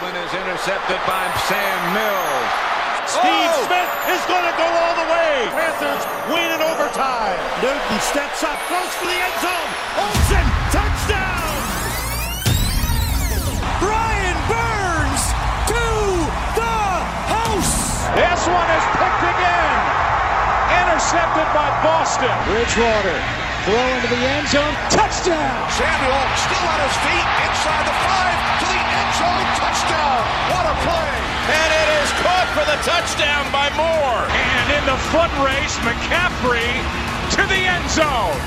Aikman is intercepted by Sam Mills. Steve oh! Smith is going to go all the way. Panthers win in overtime. Newton steps up, close for the end zone. Olsen, touchdown. Brian Burns to the house. This one is picked again. Intercepted by Boston. Bridgewater throw into the end zone. Touchdown. Samuel still on his feet inside the five to the end zone. Touchdown. What a play. And it is caught for the touchdown by Moore. And in the foot race, McCaffrey to the end zone.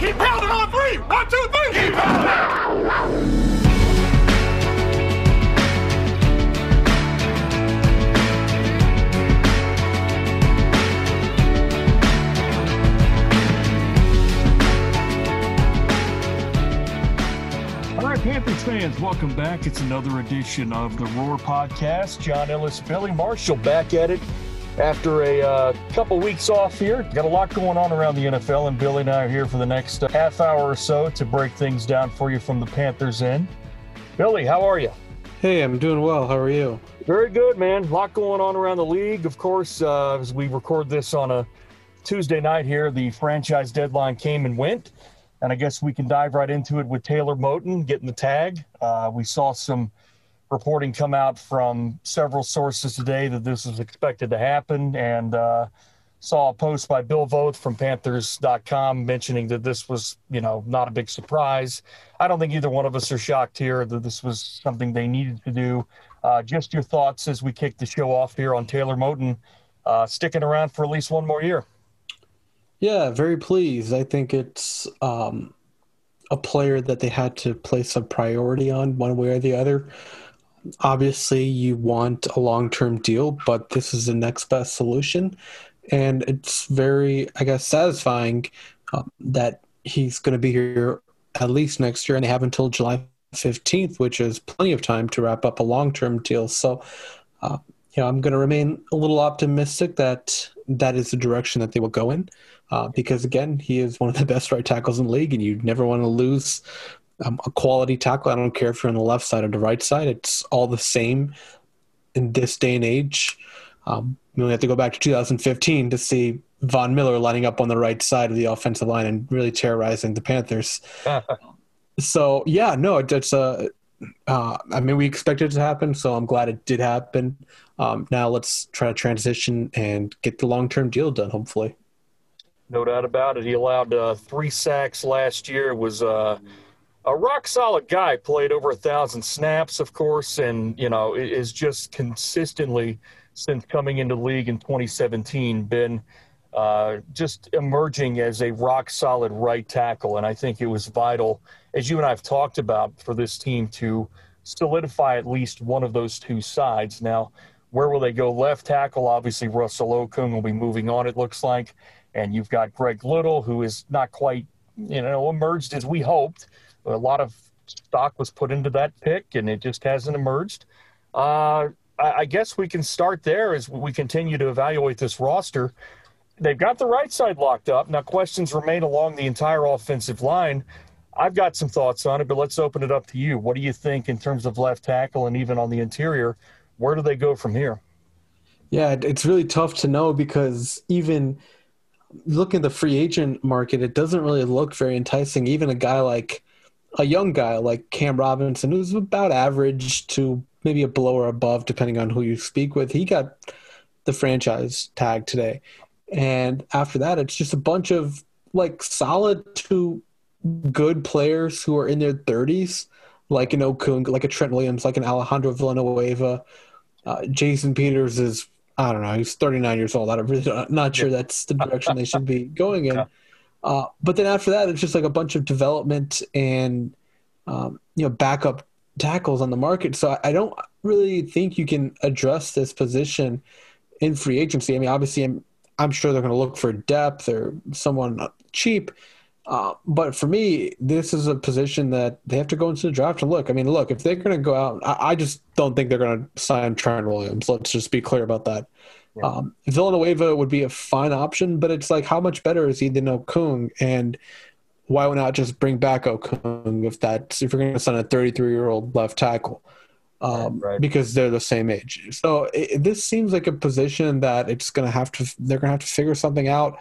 Keep pounding on three. One, two, three. Keep pounding. Fans, welcome back. It's another edition of the Roar Podcast. John Ellis, Billy Marshall back at it after a uh, couple weeks off here. Got a lot going on around the NFL, and Billy and I are here for the next uh, half hour or so to break things down for you from the Panthers end. Billy, how are you? Hey, I'm doing well. How are you? Very good, man. A lot going on around the league. Of course, uh, as we record this on a Tuesday night here, the franchise deadline came and went. And I guess we can dive right into it with Taylor Moton getting the tag. Uh, we saw some reporting come out from several sources today that this was expected to happen. And uh, saw a post by Bill Voth from Panthers.com mentioning that this was, you know, not a big surprise. I don't think either one of us are shocked here that this was something they needed to do. Uh, just your thoughts as we kick the show off here on Taylor Moton uh, sticking around for at least one more year. Yeah, very pleased. I think it's um, a player that they had to place a priority on one way or the other. Obviously, you want a long term deal, but this is the next best solution. And it's very, I guess, satisfying um, that he's going to be here at least next year, and they have until July 15th, which is plenty of time to wrap up a long term deal. So, uh, you know, I'm going to remain a little optimistic that that is the direction that they will go in uh, because again, he is one of the best right tackles in the league, and you never want to lose um, a quality tackle. I don't care if you're on the left side or the right side; it's all the same in this day and age. Um, we only have to go back to 2015 to see Von Miller lining up on the right side of the offensive line and really terrorizing the Panthers. so yeah, no, it's a. Uh, I mean, we expected it to happen, so I'm glad it did happen. Um, now let's try to transition and get the long term deal done, hopefully. No doubt about it. He allowed uh, three sacks last year. Was uh, a rock solid guy. Played over a thousand snaps, of course, and you know is just consistently since coming into league in 2017 been uh, just emerging as a rock solid right tackle. And I think it was vital, as you and I have talked about, for this team to solidify at least one of those two sides. Now, where will they go left tackle? Obviously, Russell Okung will be moving on, it looks like. And you've got Greg Little, who is not quite, you know, emerged as we hoped. A lot of stock was put into that pick, and it just hasn't emerged. Uh, I guess we can start there as we continue to evaluate this roster. They've got the right side locked up. Now, questions remain along the entire offensive line. I've got some thoughts on it, but let's open it up to you. What do you think in terms of left tackle and even on the interior? Where do they go from here? Yeah, it's really tough to know because even looking at the free agent market, it doesn't really look very enticing. Even a guy like a young guy like Cam Robinson, who's about average to maybe a below or above, depending on who you speak with, he got the franchise tag today. And after that, it's just a bunch of like solid to good players who are in their 30s, like an Okung, like a Trent Williams, like an Alejandro Villanueva. Uh, Jason Peters is, I don't know, he's 39 years old. I'm really not sure that's the direction they should be going in. Uh, but then after that, it's just like a bunch of development and, um, you know, backup tackles on the market. So I don't really think you can address this position in free agency. I mean, obviously, I'm I'm sure they're going to look for depth or someone cheap. Uh, but for me, this is a position that they have to go into the draft and look. I mean, look, if they're going to go out, I, I, just don't think they're going to sign Trent Williams. Let's just be clear about that. Yeah. Um, Villanueva would be a fine option, but it's like, how much better is he than Okung? And why not just bring back Okung if that's if you're going to sign a 33 year old left tackle? um, right, right. because they're the same age. So it, this seems like a position that it's going to have to they're going to have to figure something out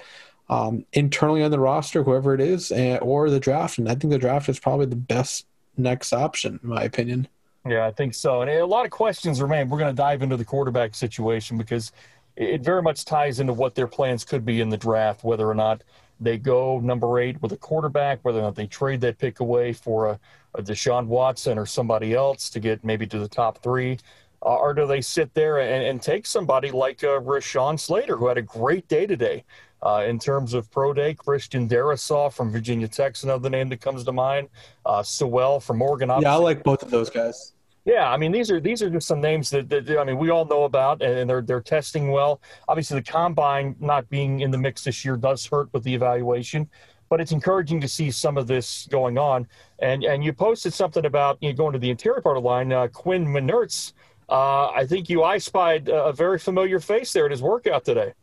um, internally on the roster, whoever it is, and, or the draft. And I think the draft is probably the best next option, in my opinion. Yeah, I think so. And a lot of questions remain. We're going to dive into the quarterback situation because it very much ties into what their plans could be in the draft, whether or not they go number eight with a quarterback, whether or not they trade that pick away for a, a Deshaun Watson or somebody else to get maybe to the top three, uh, or do they sit there and, and take somebody like uh, Rashawn Slater, who had a great day today? Uh, in terms of pro day, Christian Darrisaw from Virginia Tech's another name that comes to mind. Uh, Sewell from Oregon. Yeah, I like both of those guys. Yeah, I mean these are these are just some names that, that I mean we all know about, and they're they're testing well. Obviously, the combine not being in the mix this year does hurt with the evaluation, but it's encouraging to see some of this going on. And and you posted something about you know, going to the interior part of the line. Uh, Quinn Meinerz, uh, I think you I spied a very familiar face there at his workout today.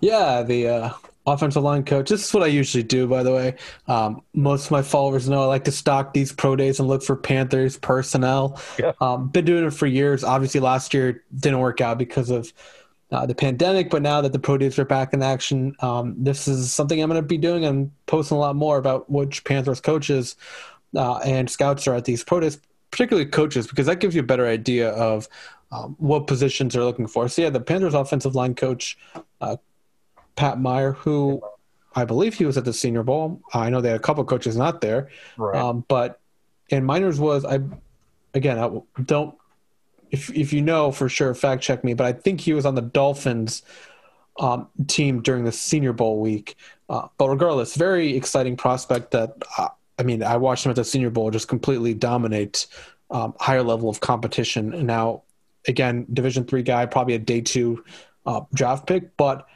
Yeah, the uh, offensive line coach. This is what I usually do, by the way. Um, most of my followers know I like to stock these pro days and look for Panthers personnel. Yeah. Um, been doing it for years. Obviously, last year didn't work out because of uh, the pandemic, but now that the pro days are back in action, um, this is something I'm going to be doing. I'm posting a lot more about which Panthers coaches uh, and scouts are at these pro days, particularly coaches, because that gives you a better idea of um, what positions they're looking for. So, yeah, the Panthers offensive line coach, uh, Pat Meyer, who I believe he was at the Senior Bowl. I know they had a couple coaches not there, right. um, but and Meinerz was I again I don't if if you know for sure fact check me, but I think he was on the Dolphins um, team during the Senior Bowl week. Uh, but regardless, very exciting prospect that uh, I mean I watched him at the Senior Bowl just completely dominate um, higher level of competition. And now again, Division three guy, probably a day two uh, draft pick, but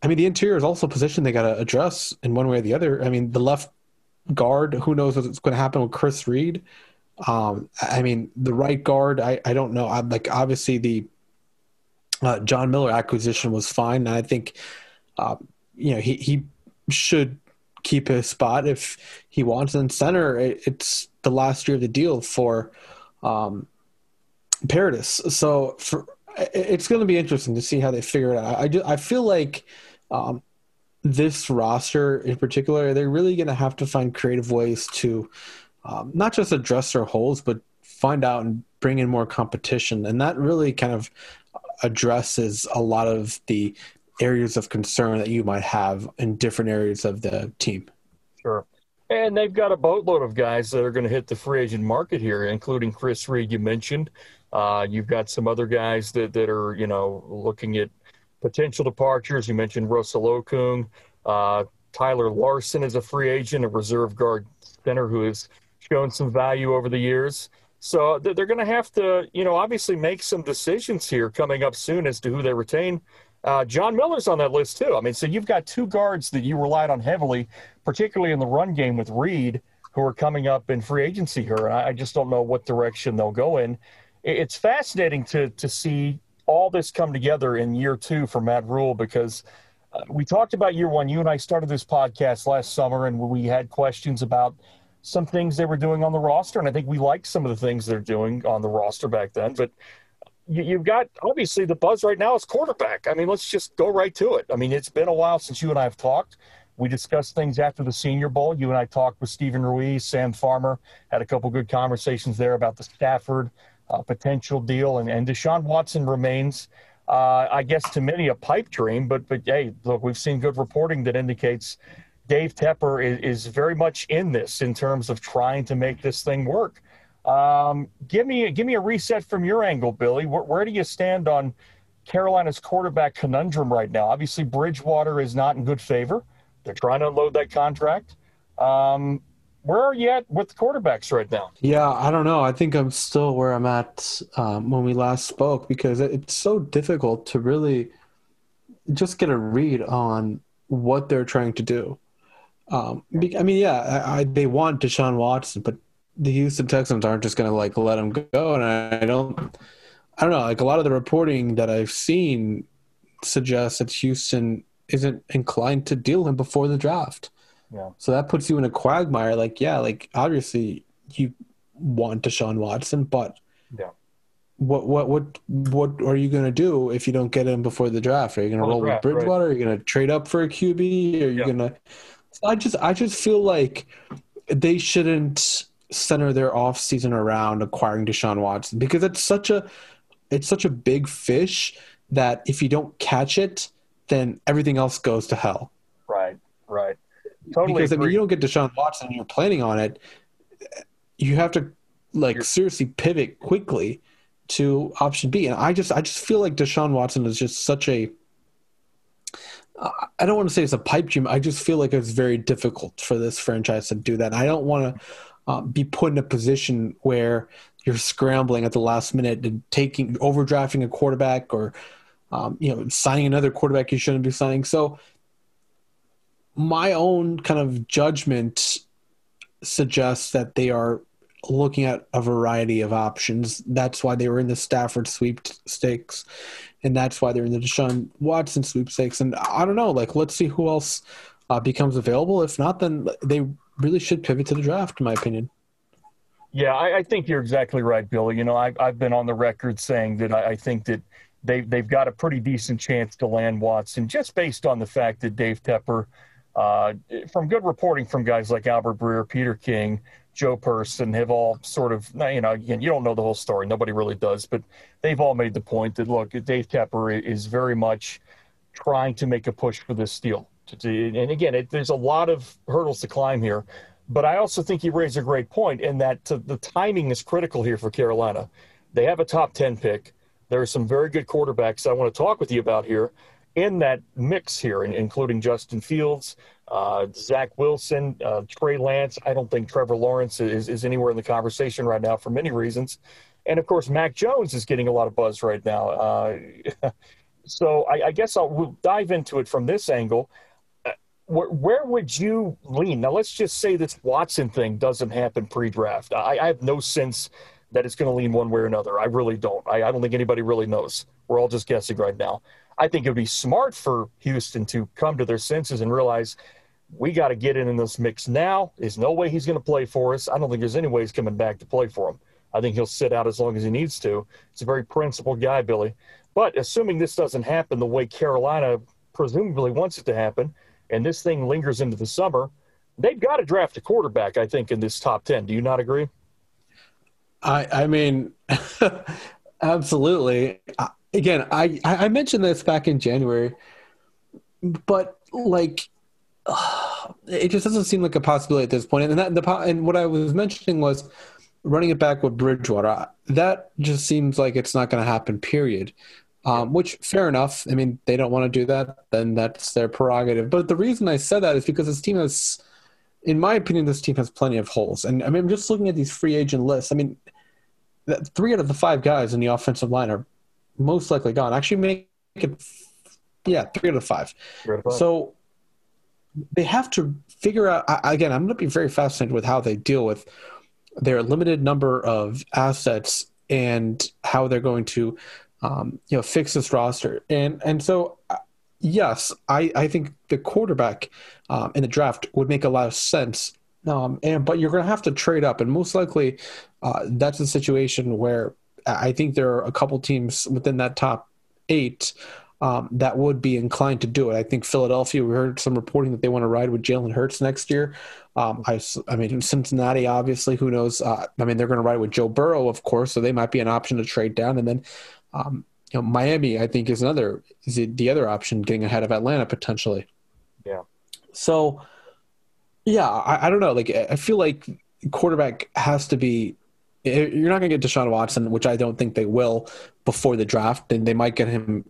I mean, the interior is also a position they got to address in one way or the other. I mean, the left guard, who knows what's going to happen with Chris Reed? Um, I mean, the right guard, I, I don't know. I, like, obviously, the uh, John Miller acquisition was fine. And I think, uh, you know, he, he should keep his spot if he wants. And center, it, it's the last year of the deal for um, Paradis. So for, it's going to be interesting to see how they figure it out. I, I, I feel like – um, this roster in particular, they're really going to have to find creative ways to um, not just address their holes, but find out and bring in more competition. And that really kind of addresses a lot of the areas of concern that you might have in different areas of the team. Sure. And they've got a boatload of guys that are going to hit the free agent market here, including Chris Reed, you mentioned. Uh, you've got some other guys that, that are, you know, looking at potential departures. You mentioned Russell Okung. Uh, Tyler Larsen is a free agent, a reserve guard center who has shown some value over the years. So they're going to have to, you know, obviously make some decisions here coming up soon as to who they retain. Uh, John Miller's on that list too. I mean, so you've got two guards that you relied on heavily, particularly in the run game with Reed, who are coming up in free agency here. And I just don't know what direction they'll go in. It's fascinating to to see all this come together in year two for Matt Rhule because uh, we talked about year one. You and I started this podcast last summer, and we had questions about some things they were doing on the roster, and I think we liked some of the things they're doing on the roster back then. But you, have got obviously the buzz right now is quarterback. I mean, let's just go right to it. I mean, it's been a while since you and I have talked. We discussed things after the Senior Bowl. You and I talked with Stephen Ruiz, Sam Farmer, had a couple good conversations there about the Stafford uh, potential deal, and, and Deshaun Watson remains. Uh, I guess to many a pipe dream, but but hey, look, we've seen good reporting that indicates Dave Tepper is, is, very much in this in terms of trying to make this thing work. Um, give me give me a reset from your angle, Billy. Where, where, do you stand on Carolina's quarterback conundrum right now? Obviously, Bridgewater is not in good favor. They're trying to unload that contract. Um, where are you at with the quarterbacks right now? Yeah, I don't know. I think I'm still where I'm at um, when we last spoke because it's so difficult to really just get a read on what they're trying to do. Um, I mean, yeah, I, I, they want Deshaun Watson, but the Houston Texans aren't just going to like let him go. And I, I don't, I don't know. Like a lot of the reporting that I've seen suggests that Houston isn't inclined to deal him before the draft. Yeah. So that puts you in a quagmire. Like, yeah, like obviously you want Deshaun Watson, but yeah. What what what what are you going to do if you don't get him before the draft? Are you going to roll draft, with Bridgewater? Right. Are you going to trade up for a QB? Are you yeah. going to I just I just feel like they shouldn't center their off season around acquiring Deshaun Watson because it's such a it's such a big fish that if you don't catch it, then everything else goes to hell. Totally because agree. I mean, you don't get Deshaun Watson and you're planning on it, you have to like you're, seriously pivot quickly to option B. And I just I just feel like Deshaun Watson is just such a I don't want to say it's a pipe dream. I just feel like it's very difficult for this franchise to do that. I don't want to uh, be put in a position where you're scrambling at the last minute and taking overdrafting a quarterback or um, you know signing another quarterback you shouldn't be signing. So my own kind of judgment suggests that they are looking at a variety of options. That's why they were in the Stafford sweepstakes and that's why they're in the Deshaun Watson sweepstakes. And I don't know, like let's see who else uh, becomes available. If not, then they really should pivot to the draft, in my opinion. Yeah, I, I think you're exactly right, Billy. You know, I, I've been on the record saying that I, I think that they they've got a pretty decent chance to land Watson just based on the fact that Dave Tepper, uh, from good reporting from guys like Albert Breer, Peter King, Joe Person have all sort of, you know, again, you don't know the whole story. Nobody really does, but they've all made the point that, look, Dave Tepper is very much trying to make a push for this deal. And again, it, there's a lot of hurdles to climb here. But I also think you raise a great point in that the timing is critical here for Carolina. They have a top 10 pick. There are some very good quarterbacks I want to talk with you about here in that mix here, including Justin Fields, uh, Zach Wilson, uh, Trey Lance. I don't think Trevor Lawrence is, is anywhere in the conversation right now for many reasons. And of course, Mac Jones is getting a lot of buzz right now. Uh, so I, I, guess I'll we'll dive into it from this angle. Uh, where, where, would you lean? Now, let's just say this Watson thing doesn't happen pre draft. I, I, have no sense that it's going to lean one way or another. I really don't. I, I don't think anybody really knows. We're all just guessing right now. I think it would be smart for Houston to come to their senses and realize we got to get in in this mix now. There's no way he's going to play for us. I don't think there's any way he's coming back to play for him. I think he'll sit out as long as he needs to. He's a very principled guy, Billy. But assuming this doesn't happen the way Carolina presumably wants it to happen, and this thing lingers into the summer, they've got to draft a quarterback, I think, in this top 10. Do you not agree? I, I mean, absolutely again, I I mentioned this back in January, but like it just doesn't seem like a possibility at this point. And that the and what I was mentioning was running it back with Bridgewater. That just seems like it's not going to happen. Period. Um, which fair enough. I mean, they don't want to do that, then that's their prerogative. But the reason I said that is because this team has, in my opinion, this team has plenty of holes. And I mean, I'm just looking at these free agent lists. I mean, three out of the five guys in the offensive line are most likely gone. Actually, make it, yeah, three out of five. So they have to figure out. Again, I'm going to be very fascinated with how they deal with their limited number of assets and how they're going to, um, you know, fix this roster. And and so, uh, yes, I I think the quarterback um, in the draft would make a lot of sense. Um, and but you're going to have to trade up, and most likely, uh, that's a situation where I think there are a couple teams within that top eight um, that would be inclined to do it. I think Philadelphia, we heard some reporting that they want to ride with Jalen Hurts next year. Um, I, I mean, Cincinnati, obviously, who knows? Uh, I mean, they're going to ride with Joe Burrow, of course, so they might be an option to trade down. And then, um, you know, Miami, I think, is another, is the other option getting ahead of Atlanta potentially. Yeah. So, yeah, I, I don't know. Like, I feel like quarterback has to be you're not going to get Deshaun Watson, which I don't think they will before the draft, and they might get him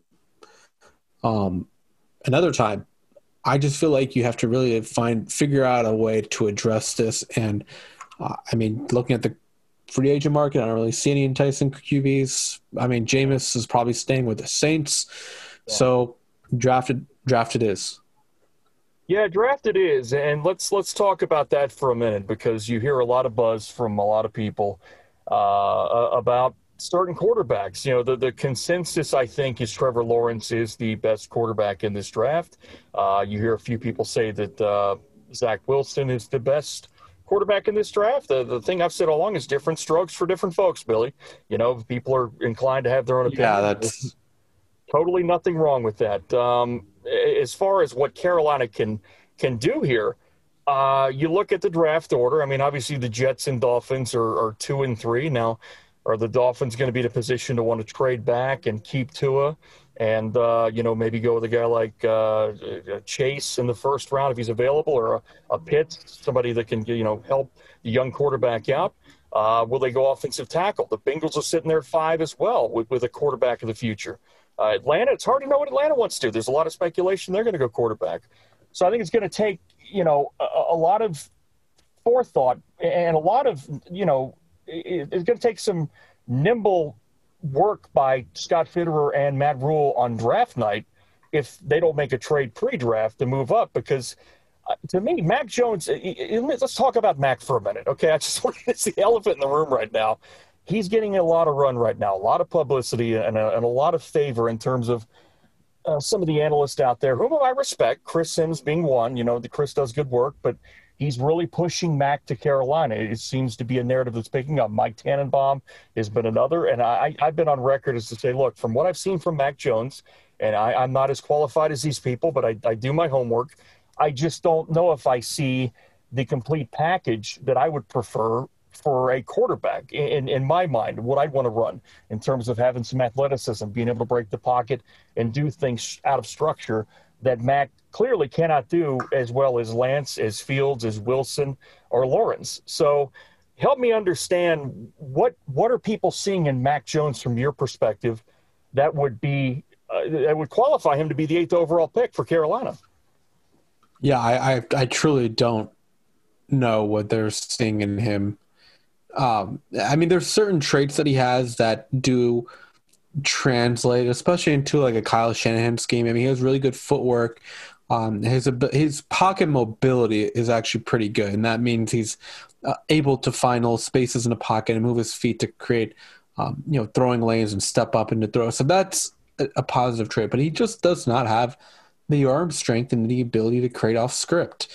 um, another time. I just feel like you have to really find figure out a way to address this. And uh, I mean, looking at the free agent market, I don't really see any enticing QBs. I mean, Jameis is probably staying with the Saints, yeah. so drafted drafted is. Yeah, drafted is, and let's let's talk about that for a minute because you hear a lot of buzz from a lot of people uh, about certain quarterbacks. You know, the, the consensus, I think, is Trevor Lawrence is the best quarterback in this draft. Uh, you hear a few people say that uh, Zach Wilson is the best quarterback in this draft. The, the thing I've said all along is different strokes for different folks, Billy. You know, people are inclined to have their own opinion. Yeah, that's totally nothing wrong with that. Um, as far as what Carolina can can do here, uh, you look at the draft order. I mean, obviously the Jets and Dolphins are, are two and three now. Are the Dolphins going to be in a position to want to trade back and keep Tua, and uh, you know maybe go with a guy like uh, Chase in the first round if he's available, or a, a Pitt, somebody that can you know help the young quarterback out? Uh, will they go offensive tackle? The Bengals are sitting there at five as well with, with a quarterback of the future. Uh, Atlanta, it's hard to know what Atlanta wants to do. There's a lot of speculation they're going to go quarterback. So I think it's going to take you know a, a lot of forethought and a lot of you know it's going to take some nimble work by Scott Fitterer and Matt Rhule on draft night if they don't make a trade pre-draft to move up because uh, to me Mac Jones let's talk about Mac for a minute okay? I just want to see the elephant in the room right now. He's getting a lot of run right now a lot of publicity and a, and a lot of favor in terms of uh, some of the analysts out there whom I respect Chris Sims being one you know the Chris does good work but he's really pushing Mac to Carolina. It seems to be a narrative that's picking up. Mike Tannenbaum has been another, and I, have been on record as to say, look, from what I've seen from Mac Jones, and I, am not as qualified as these people, but I, I do my homework. I just don't know if I see the complete package that I would prefer for a quarterback in, in my mind, what I'd want to run in terms of having some athleticism, being able to break the pocket and do things out of structure that Mac clearly cannot do as well as Lance, as Fields, as Wilson, or Lawrence. So help me understand what what are people seeing in Mac Jones from your perspective that would be uh, that would qualify him to be the eighth overall pick for Carolina. Yeah, I I, I truly don't know what they're seeing in him. Um, I mean, there's certain traits that he has that do translate, especially into like a Kyle Shanahan scheme. I mean, he has really good footwork. Um, his his pocket mobility is actually pretty good, and that means he's uh, able to find little spaces in the pocket and move his feet to create, um, you know, throwing lanes and step up into throw. So that's a, positive trait. But he just does not have the arm strength and the ability to create off script.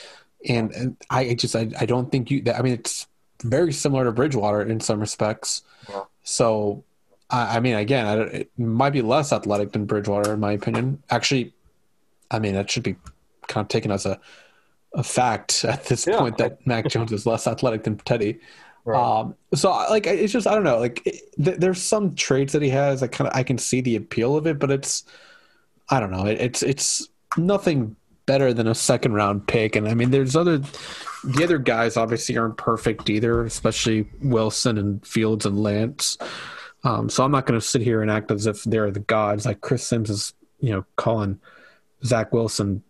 And, and I just I, I don't think you. I mean, it's very similar to Bridgewater in some respects. Yeah. So I, I mean, again, I, it might be less athletic than Bridgewater, in my opinion. Actually, I mean, that should be kind of taken as a a fact at this yeah. point that Mac Jones is less athletic than Teddy. Right. Um, so like, it's just, I don't know, like it, th- there's some traits that he has. I kind of, I can see the appeal of it, but it's, I don't know. It, it's, it's nothing better than a second round pick. And I mean, there's other, the other guys obviously aren't perfect either, especially Wilson and Fields and Lance. Um, so I'm not going to sit here and act as if they're the gods, like Chris Sims is, you know, calling Zach Wilson,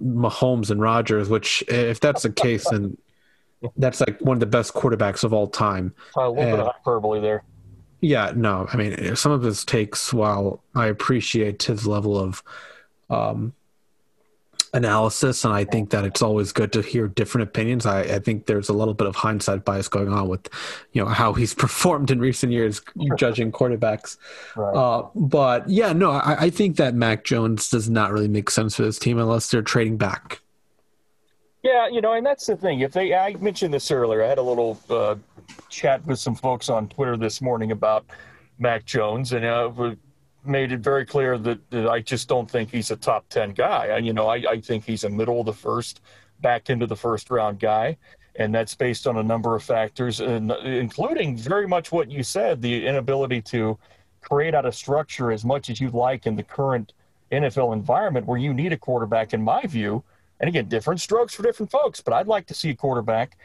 Mahomes, and Rodgers. Which, if that's the case, then that's like one of the best quarterbacks of all time. A little bit of hyperbole there. Yeah, no, I mean some of his takes. While I appreciate his level of um, analysis, and I think that it's always good to hear different opinions. I, I, think there's a little bit of hindsight bias going on with, you know, how he's performed in recent years judging quarterbacks. Right. Uh, but yeah, no, I, I, think that Mac Jones does not really make sense for this team unless they're trading back. Yeah, you know, and that's the thing. If they, I mentioned this earlier. I had a little uh, chat with some folks on Twitter this morning about Mac Jones, and uh, made it very clear that, that, I just don't think he's a top 10 guy. And, you know, I, I think he's a middle of the first, back into the first round guy. And that's based on a number of factors, and, including very much what you said the inability to create out a structure as much as you'd like in the current NFL environment where you need a quarterback, in my view. And again, different strokes for different folks, but I'd like to see a quarterback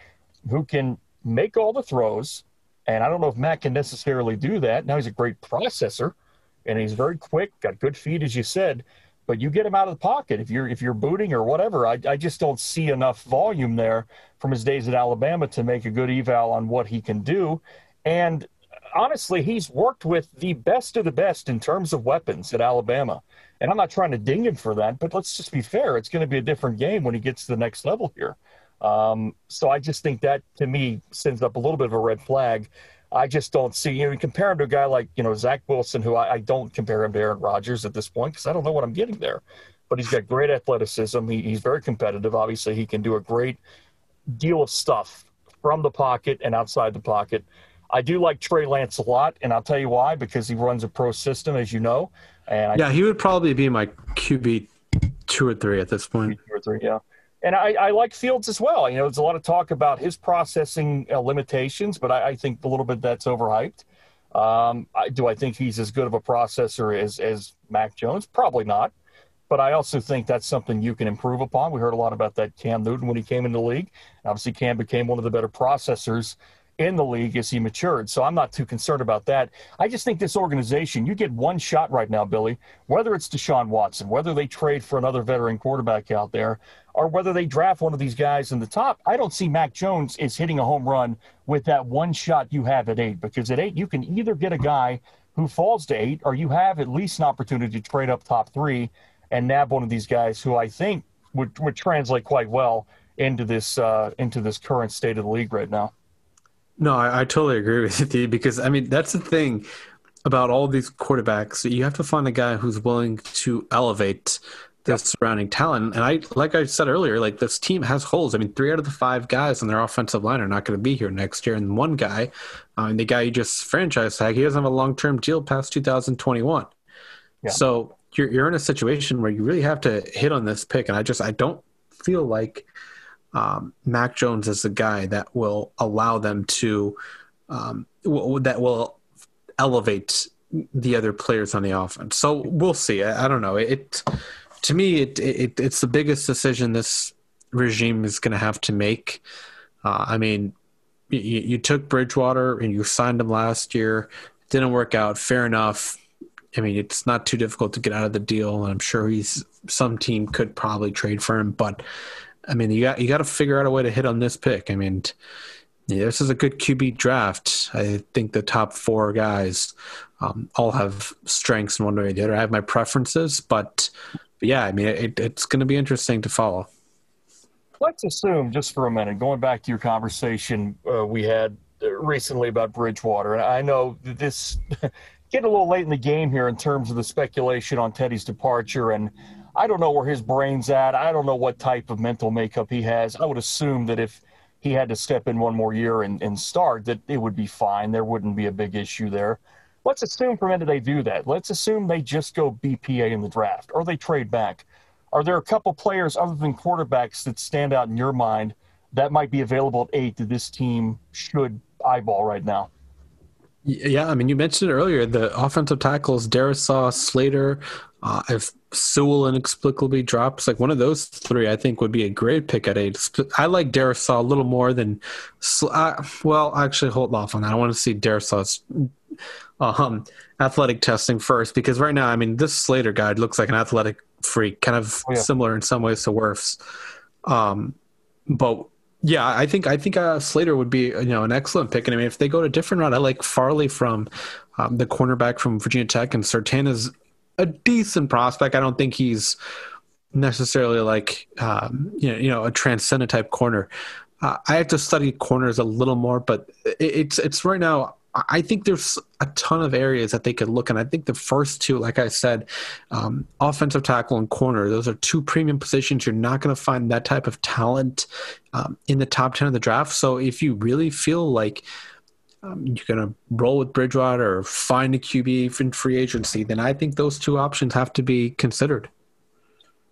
who can make all the throws. And I don't know if Matt can necessarily do that. Now he's a great processor and he's very quick, got good feet, as you said. But you get him out of the pocket if you're if you're booting or whatever. I, I just don't see enough volume there from his days at Alabama to make a good eval on what he can do. And honestly, he's worked with the best of the best in terms of weapons at Alabama. And I'm not trying to ding him for that, but let's just be fair. It's going to be a different game when he gets to the next level here. Um, so I just think that to me sends up a little bit of a red flag. I just don't see you know, compare him to a guy like you know Zach Wilson, who I, I don't compare him to Aaron Rodgers at this point because I don't know what I'm getting there. But he's got great athleticism. He, he's very competitive. Obviously, he can do a great deal of stuff from the pocket and outside the pocket. I do like Trey Lance a lot, and I'll tell you why because he runs a pro system, as you know. And yeah, he would probably be my QB two or three at this point. Two or three, yeah and I, I, like Fields as well. You know, there's a lot of talk about his processing uh, limitations, but I, I, think a little bit that's overhyped. Um, I, do I think he's as good of a processor as, as Mac Jones? Probably not. But I also think that's something you can improve upon. We heard a lot about that Cam Newton when he came into the league. Obviously, Cam became one of the better processors in the league as he matured. So I'm not too concerned about that. I just think this organization, you get one shot right now, Billy, whether it's Deshaun Watson, whether they trade for another veteran quarterback out there, or whether they draft one of these guys in the top. I don't see Mac Jones is hitting a home run with that one shot you have at eight, because at eight, you can either get a guy who falls to eight, or you have at least an opportunity to trade up top three and nab one of these guys who I think would, would translate quite well into this uh, into this current state of the league right now. No, I, I totally agree with you because I mean that's the thing about all these quarterbacks. You have to find a guy who's willing to elevate the yep. surrounding talent. And I, like I said earlier, like this team has holes. I mean, three out of the five guys on their offensive line are not going to be here next year. And one guy, uh, the guy you just franchise tag, he doesn't have a long term deal past 2021. Yeah. So you're you're in a situation where you really have to hit on this pick. And I just I don't feel like um, Mac Jones is the guy that will allow them to um, w- that will elevate the other players on the offense. So we'll see. I, I don't know. It to me, it, it it's the biggest decision this regime is going to have to make. Uh, I mean, you, you took Bridgewater and you signed him last year. didn't work out. Fair enough. I mean, it's not too difficult to get out of the deal, and I'm sure he's some team could probably trade for him. But I mean, you got you got to figure out a way to hit on this pick. I mean, yeah, this is a good QB draft. I think the top four guys um, all have strengths in one way or the other. I have my preferences, but, but yeah, I mean, it, it's going to be interesting to follow. Let's assume, just for a minute, going back to your conversation uh, we had recently about Bridgewater, and I know this getting a little late in the game here in terms of the speculation on Teddy's departure and I don't know where his brain's at. I don't know what type of mental makeup he has. I would assume that if he had to step in one more year and, and start, that it would be fine. There wouldn't be a big issue there. Let's assume for a minute they do that. Let's assume they just go BPA in the draft or they trade back. Are there a couple players other than quarterbacks that stand out in your mind that might be available at eight that this team should eyeball right now? Yeah, I mean, you mentioned earlier the offensive tackles, Darrisaw, Slater. Uh, if Sewell inexplicably drops, like one of those three, I think would be a great pick at eight. I like Darrisaw a little more than. Uh, well, actually, hold off on that. I want to see Darrisaw um, athletic testing first because right now, I mean, this Slater guy looks like an athletic freak, kind of oh, yeah. similar in some ways to Wirfs. Um, but yeah, I think I think uh, Slater would be you know an excellent pick. And I mean, if they go to a different route, I like Farley from um, the cornerback from Virginia Tech, and Surtain is a decent prospect. I don't think he's necessarily like um, you know you know a transcendent type corner. Uh, I have to study corners a little more, but it's it's right now. I think there's a ton of areas that they could look, and I think the first two, like I said, um, offensive tackle and corner, those are two premium positions. You're not going to find that type of talent um, in the top ten of the draft. So if you really feel like um, you're going to roll with Bridgewater or find a QB in free agency, then I think those two options have to be considered.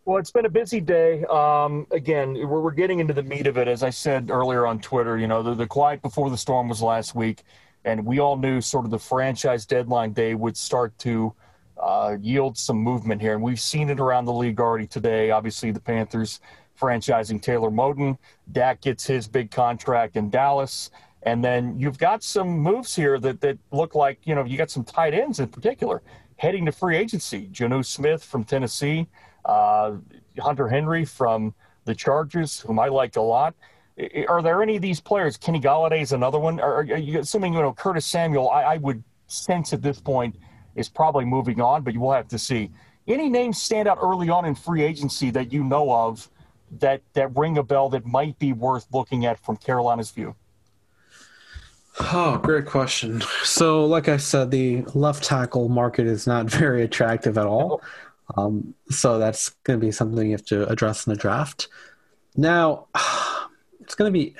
Well, it's been a busy day. Um, again, we're, we're getting into the meat of it. As I said earlier on Twitter, you know, the, the quiet before the storm was last week, and we all knew sort of the franchise deadline day would start to uh, yield some movement here. And we've seen it around the league already today. Obviously, the Panthers franchising Taylor Moton. Dak gets his big contract in Dallas. And then you've got some moves here that, that look like, you know, you got some tight ends in particular heading to free agency. Jonnu Smith from Tennessee uh, Hunter Henry from the Chargers, whom I liked a lot. Are there any of these players? Kenny Golladay is another one. Are, are you assuming you know Curtis Samuel? I, I, would sense at this point is probably moving on, but you will have to see. Any names stand out early on in free agency that you know of that that ring a bell that might be worth looking at from Carolina's view? Oh, great question. So, like I said, the left tackle market is not very attractive at all. Um, so that's going to be something you have to address in the draft. Now, it's going to be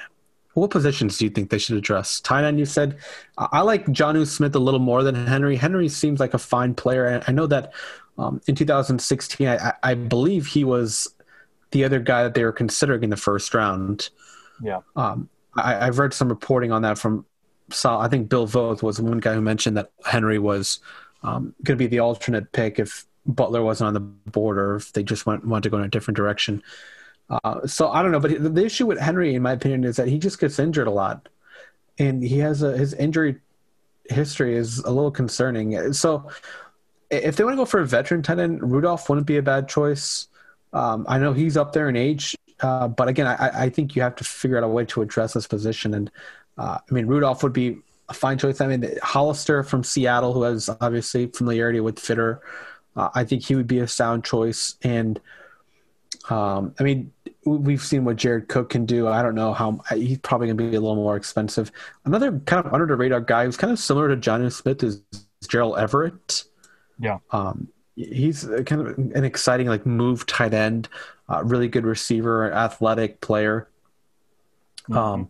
what positions do you think they should address? Tight end, you said. I like Jonnu Smith a little more than Henry. Henry seems like a fine player. I know that um, in 2016, I, I, believe he was the other guy that they were considering in the first round. Yeah. Um, I, have read some reporting on that from I think Bill Voth was one guy who mentioned that Henry was um, going to be the alternate pick if Butler wasn't on the board or if they just went wanted to go in a different direction. Uh, so I don't know, but the issue with Henry, in my opinion, is that he just gets injured a lot, and he has a his injury history is a little concerning. So if they want to go for a veteran tight end, Rudolph wouldn't be a bad choice. Um, I know he's up there in age, uh, but again, I, I, think you have to figure out a way to address this position. And uh, I mean, Rudolph would be a fine choice. I mean, Hollister from Seattle, who has obviously familiarity with Fitter. Uh, I think he would be a sound choice. And um, I mean, we've seen what Jared Cook can do. I don't know how he's probably going to be a little more expensive. Another kind of under the radar guy who's kind of similar to Jonnu Smith is Gerald Everett. Yeah. Um, he's kind of an exciting like move tight end, uh, really good receiver, athletic player. Mm-hmm. Um,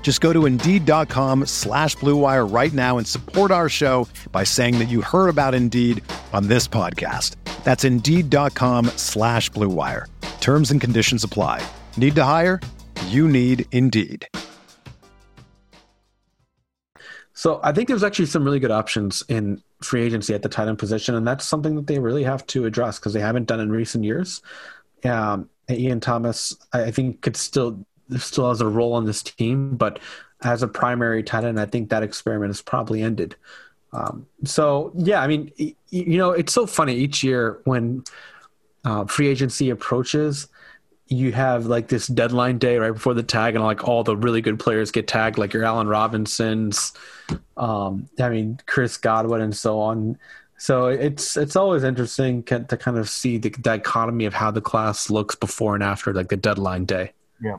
Just go to Indeed.com slash BlueWire right now and support our show by saying that you heard about Indeed on this podcast. That's Indeed.com slash BlueWire. Terms and conditions apply. Need to hire? You need Indeed. So I think there's actually some really good options in free agency at the tight end position, and that's something that they really have to address because they haven't done in recent years. Um, Ian Thomas, I think, could still still has a role on this team, but as a primary tight end, I think that experiment is probably ended. Um, so yeah, I mean, you know, it's so funny each year when uh, free agency approaches you have like this deadline day right before the tag and like all the really good players get tagged like your Allen Robinsons um I mean Chris Godwin and so on So it's it's always interesting to kind of see the dichotomy of how the class looks before and after, like the deadline day. Yeah,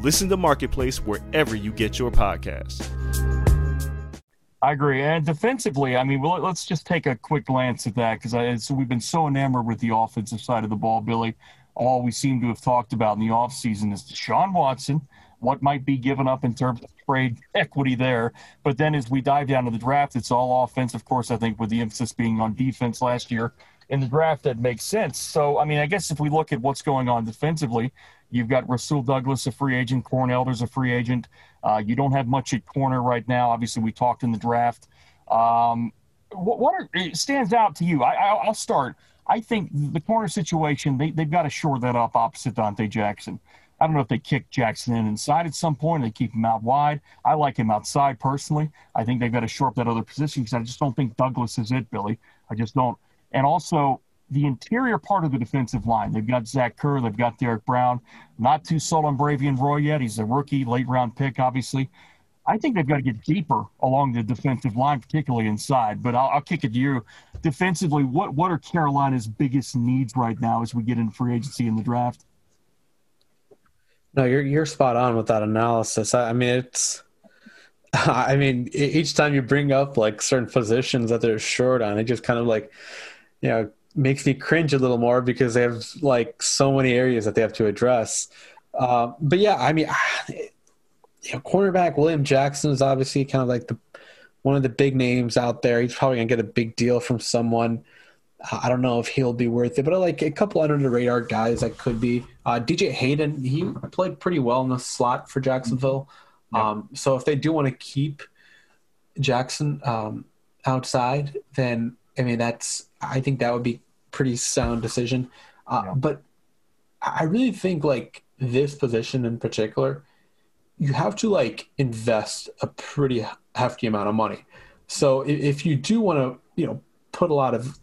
Listen to Marketplace wherever you get your podcasts. I agree. And defensively, I mean, well, let's just take a quick glance at that because so we've been so enamored with the offensive side of the ball, Billy. All we seem to have talked about in the offseason is Deshaun Watson, what might be given up in terms of trade equity there. But then as we dive down to the draft, it's all offense. Of course, I think with the emphasis being on defense last year in the draft, that makes sense. So, I mean, I guess if we look at what's going on defensively, You've got Rasul Douglas, a free agent. Corn Elder's a free agent. Uh, you don't have much at corner right now. Obviously, we talked in the draft. Um, what, what are, stands out to you? I, will start. I think the corner situation, they, they've got to shore that up opposite Donte Jackson. I don't know if they kick Jackson in inside at some point. They keep him out wide. I like him outside personally. I think they've got to shore up that other position because I just don't think Douglas is it, Billy. I just don't. And also, the interior part of the defensive line. They've got Zach Kerr, they've got Derrick Brown. Not too sold on Bravvion Roy yet. He's a rookie, late round pick, obviously. I think they've got to get deeper along the defensive line, particularly inside. But I'll, I'll kick it to you. Defensively, what, what are Carolina's biggest needs right now as we get in free agency in the draft? No, you're you're spot on with that analysis. I, I mean, it's I mean, each time you bring up like certain positions that they're short on, it just kind of like, you know, makes me cringe a little more because they have like so many areas that they have to address. Uh, but yeah, I mean, you know, cornerback William Jackson is obviously kind of like the one of the big names out there. He's probably gonna get a big deal from someone. Uh, I don't know if he'll be worth it, but like a couple under the radar guys that could be. Uh, DJ Hayden, he played pretty well in the slot for Jacksonville. Um, so if they do want to keep Jackson um, outside, then I mean that's I think that would be pretty sound decision. Uh, yeah. But I really think like this position in particular, you have to like invest a pretty hefty amount of money. So if you do want to, you know, put a lot of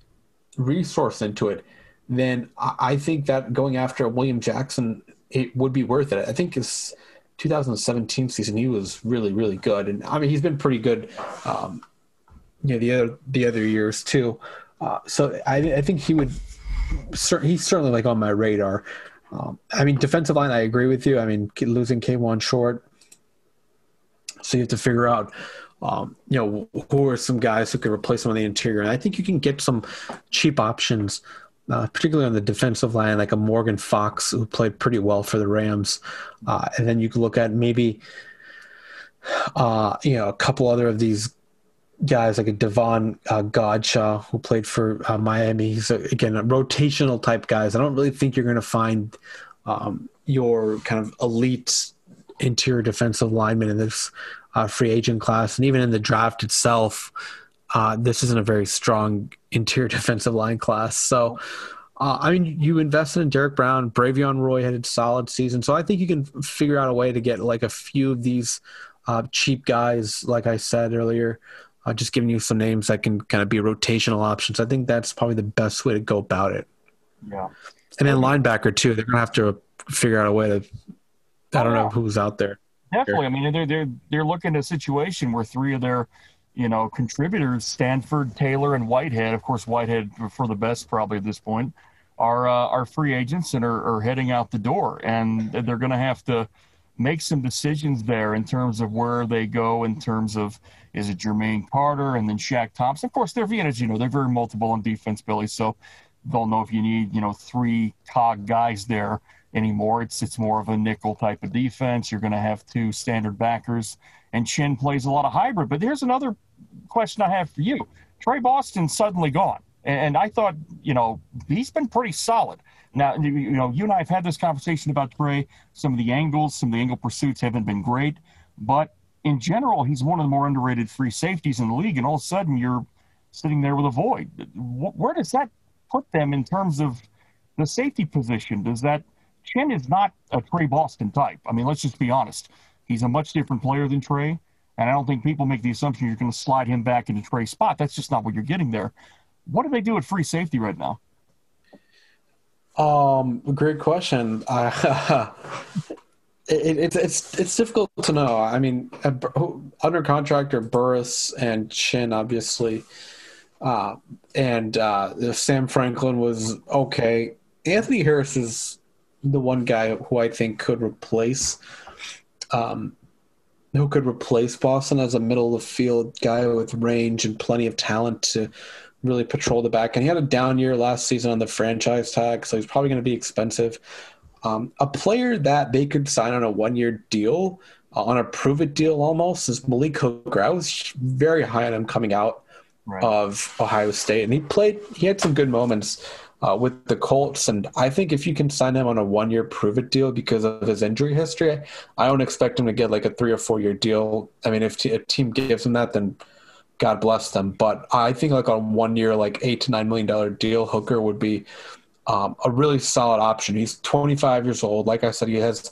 resource into it, then I think that going after William Jackson it would be worth it. I think his 2017 season he was really really good, and I mean he's been pretty good. Um, you know the other the other years too. Uh, so I, I, think he would. He's certainly like on my radar. Um, I mean, defensive line. I agree with you. I mean, losing Kawann Short, so you have to figure out, um, you know, who are some guys who can replace him on the interior. And I think you can get some cheap options, uh, particularly on the defensive line, like a Morgan Fox who played pretty well for the Rams, uh, and then you can look at maybe, uh, you know, a couple other of these guys like a Davon uh, Godchaux who played for uh, Miami. He's a, again a rotational type guys. I don't really think you're going to find um, your kind of elite interior defensive lineman in this uh, free agent class, and even in the draft itself, uh, this isn't a very strong interior defensive line class. So. Uh, I mean, you invested in Derrick Brown. Bravvion Roy had a solid season, so I think you can figure out a way to get like a few of these uh, cheap guys, like I said earlier, uh, just giving you some names that can kind of be rotational options. I think that's probably the best way to go about it. Yeah. And then linebacker too. They're gonna have to figure out a way to. I don't know who's out there. Definitely. I mean, they're they're they're looking at a situation where three of their, you know, contributors, Stanford, Taylor, and Whitehead. Of course, Whitehead for the best probably at this point, are uh, are free agents and are, are heading out the door, and they're going to have to make some decisions there in terms of where they go in terms of is it Jermaine Carter and then Shaq Thompson. Of course, they're Viennas, you know, they're very multiple on defense, Billy. So they'll know if you need, you know, three cog guys there anymore. It's it's more of a nickel type of defense. You're going to have two standard backers, and Chinn plays a lot of hybrid. But here's another question I have for you: Tre Boston suddenly gone, and I thought, you know, he's been pretty solid. Now, you know, you and I have had this conversation about Tre. Some of the angles, some of the angle pursuits haven't been great, but in general, he's one of the more underrated free safeties in the league. And all of a sudden, you're sitting there with a void. Where does that put them in terms of the safety position? Does that Chinn is not a Tre Boston type. I mean, let's just be honest. He's a much different player than Tre, and I don't think people make the assumption you're going to slide him back into Tre's spot. That's just not what you're getting there. What do they do at free safety right now? Um, great question. Uh, it, it's it's it's difficult to know. I mean, under contract are Burris and Chinn, obviously, uh, and uh, Sam Franklin was okay. Anthony Harris is the one guy who I think could replace, um, who could replace Boston as a middle of the field guy with range and plenty of talent to really patrol the back. And he had a down year last season on the franchise tag, so he's probably going to be expensive. Um, a player that they could sign on a one year deal, uh, on a prove it deal almost, is Malik Hooker. I was very high on him coming out right. of Ohio State, and he played. He had some good moments uh, with the Colts, and I think if you can sign him on a one year prove it deal because of his injury history, I don't expect him to get like a three or four year deal. I mean, if a team gives him that, then God bless them. But I think like on one year, like eight to nine million dollar deal, Hooker would be um, a really solid option. He's 25 years old. Like I said, he has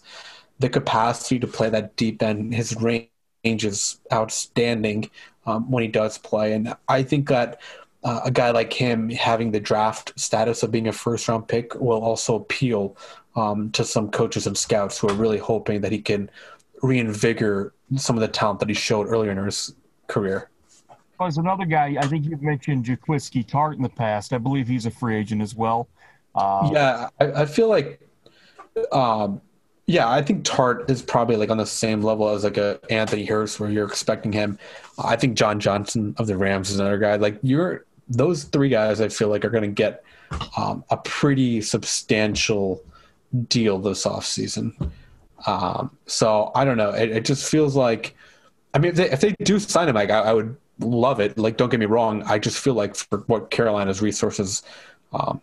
the capacity to play that deep end. His range is outstanding um, when he does play, and I think that. Uh, a guy like him having the draft status of being a first round pick will also appeal um, to some coaches and scouts who are really hoping that he can reinvigorate some of the talent that he showed earlier in his career. Well, as another guy, I think you've mentioned Jaquiski Tartt in the past. I believe he's a free agent as well. Um, yeah, I, I, feel like, um, yeah, I think Tartt is probably like on the same level as like a Anthony Harris, where you're expecting him. I think John Johnson of the Rams is another guy. Like you're those three guys, I feel like are going to get um, a pretty substantial deal this offseason. Um, so I don't know. It, it, just feels like, I mean, if they, if they do sign him, like I, I, would love it. Like, don't get me wrong. I just feel like for what Carolina's resources um,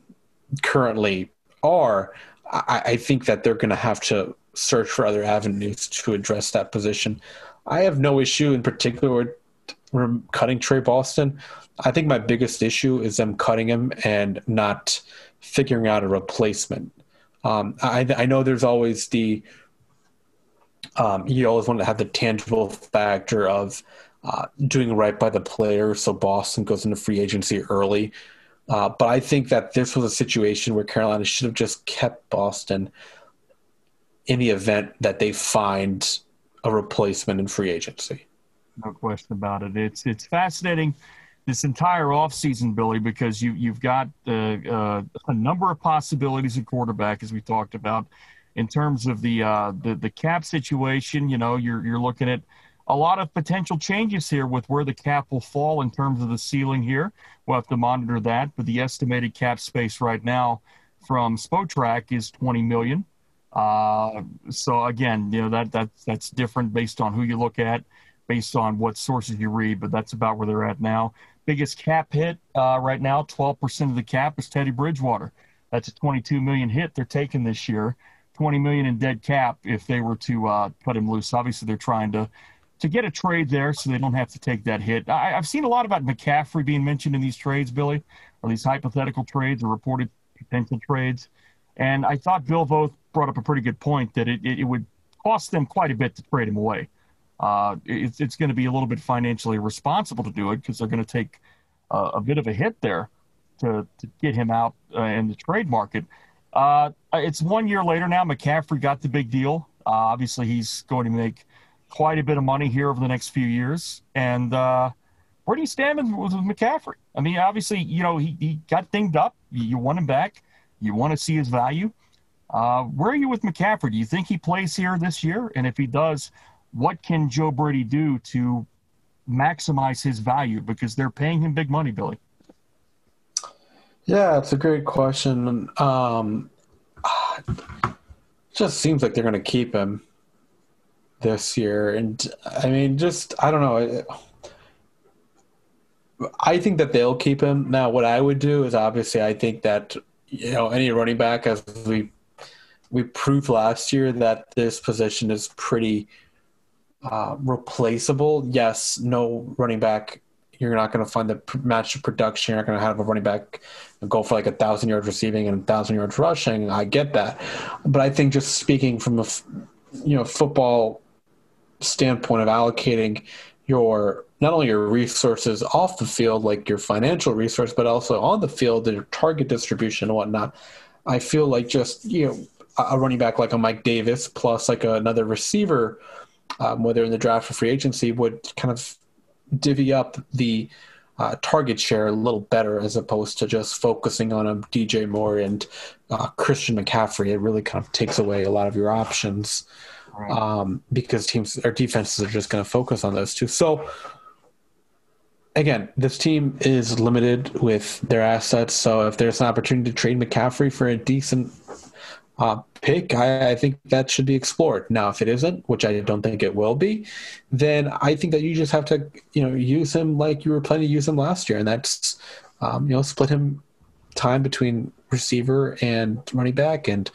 currently are, I, I think that they're going to have to search for other avenues to address that position. I have no issue in particular with cutting Tre Boston. I think my biggest issue is them cutting him and not figuring out a replacement. Um, I, I, know there's always the um, you always want to have the tangible factor of uh, doing right by the player, so Boston goes into free agency early. Uh, but I think that this was a situation where Carolina should have just kept Boston in the event that they find a replacement in free agency. No question about it. It's it's fascinating this entire offseason, Billy, because you you've got uh, uh, a number of possibilities at quarterback, as we talked about, in terms of the uh, the the cap situation. You know, you're you're looking at a lot of potential changes here with where the cap will fall in terms of the ceiling here. We'll have to monitor that, but the estimated cap space right now from Spotrac is 20 million. Uh, so again, you know that that that's different based on who you look at, based on what sources you read, but that's about where they're at now. Biggest cap hit uh, right now, 12% of the cap is Teddy Bridgewater. That's a 22 million hit they're taking this year. 20 million in dead cap if they were to uh, him loose. Obviously, they're trying to to get a trade there so they don't have to take that hit. I, have seen a lot about McCaffrey being mentioned in these trades, Billy, or these hypothetical trades or reported potential trades. And I thought Bill Voth brought up a pretty good point that it, it, it would cost them quite a bit to trade him away. Uh, it's, it's going to be a little bit financially responsible to do it because they're going to take a bit of a hit there to, to get him out uh, in the trade market. Uh, it's one year later now. McCaffrey got the big deal. Uh, obviously, he's going to make – quite a bit of money here over the next few years. And uh, where do you stand with, with McCaffrey? I mean, obviously, you know, he, he got dinged up. You, want him back. You want to see his value. Uh, where are you with McCaffrey? Do you think he plays here this year? And if he does, what can Joe Brady do to maximize his value? Because they're paying him big money, Billy. Yeah, it's a great question. Um, just seems like they're going to keep him this year. And I mean, just, I don't know. I think that they'll keep him. Now, what I would do is obviously, I think that, you know, any running back, as we, we proved last year, that this position is pretty uh, replaceable. Yes, no running back you're not going to find the match of production. You're not going to have a running back go for like a thousand yards receiving and a thousand yards rushing. I get that, but I think just speaking from a you know football standpoint of allocating your not only your resources off the field, like your financial resource, but also on the field, your target distribution and whatnot. I feel like just you know a running back like a Mike Davis plus like another receiver, um, whether in the draft or free agency, would kind of divvy up the uh, target share a little better as opposed to just focusing on a DJ Moore and uh, Christian McCaffrey. It really kind of takes away a lot of your options right. um, because teams or defenses are just going to focus on those two. So again, this team is limited with their assets. So if there's an opportunity to trade McCaffrey for a decent uh, pick, I, I, think that should be explored. Now, if it isn't, which I don't think it will be, then I think that you just have to, you know, use him like you were planning to use him last year, and that's, um, you know, split him time between receiver and running back, and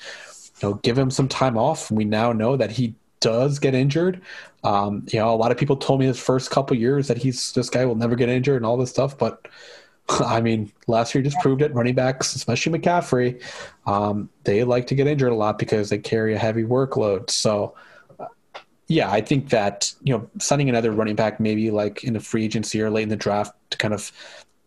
you know, give him some time off. We now know that he does get injured. Um, you know, a lot of people told me his first couple years that he's this guy will never get injured and all this stuff, but I mean, last year just proved it. Running backs, especially McCaffrey, um, they like to get injured a lot because they carry a heavy workload. So, uh, yeah, I think that you know, signing another running back maybe like in a free agency or late in the draft to kind of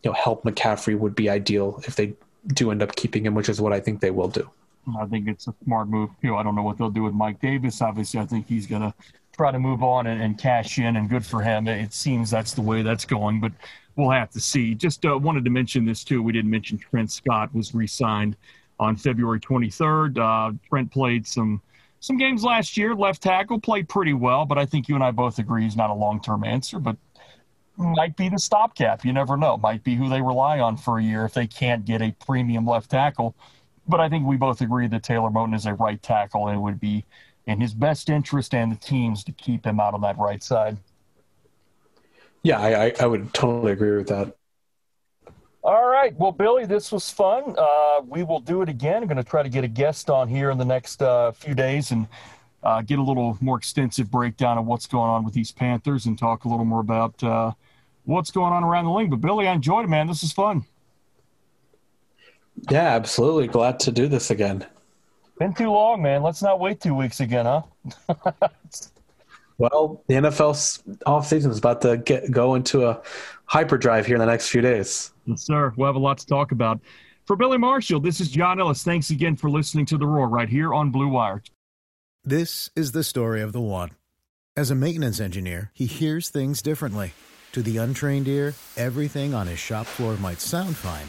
you know help McCaffrey would be ideal if they do end up keeping him, which is what I think they will do. I think it's a smart move. Know, I don't know what they'll do with Mike Davis. Obviously, I think he's going to try to move on and, and, cash in, and good for him. It seems that's the way that's going, but we'll have to see. Just uh, wanted to mention this too. We didn't mention Trent Scott was re-signed on February 23rd. Uh, Trent played some some games last year. Left tackle played pretty well, but I think you and I both agree he's not a long-term answer. But might be the stopgap. You never know. Might be who they rely on for a year if they can't get a premium left tackle. But I think we both agree that Taylor Moton is a right tackle, and it would be in his best interest and the team's to keep him out on that right side. Yeah, I, I would totally agree with that. All right. Well, Billy, this was fun. Uh, we will do it again. I'm going to try to get a guest on here in the next uh, few days and uh, get a little more extensive breakdown of what's going on with these Panthers and talk a little more about uh, what's going on around the league. But, Billy, I enjoyed it, man. This is fun. Yeah, absolutely. Glad to do this again. Been too long, man. Let's not wait two weeks again, huh? well, the NFL offseason is about to get go into a hyperdrive here in the next few days. Yes, sir. We'll have a lot to talk about. For Billy Marshall, this is John Ellis. Thanks again for listening to The Roar right here on Blue Wire. This is the story of the one. As a maintenance engineer, he hears things differently. To the untrained ear, everything on his shop floor might sound fine,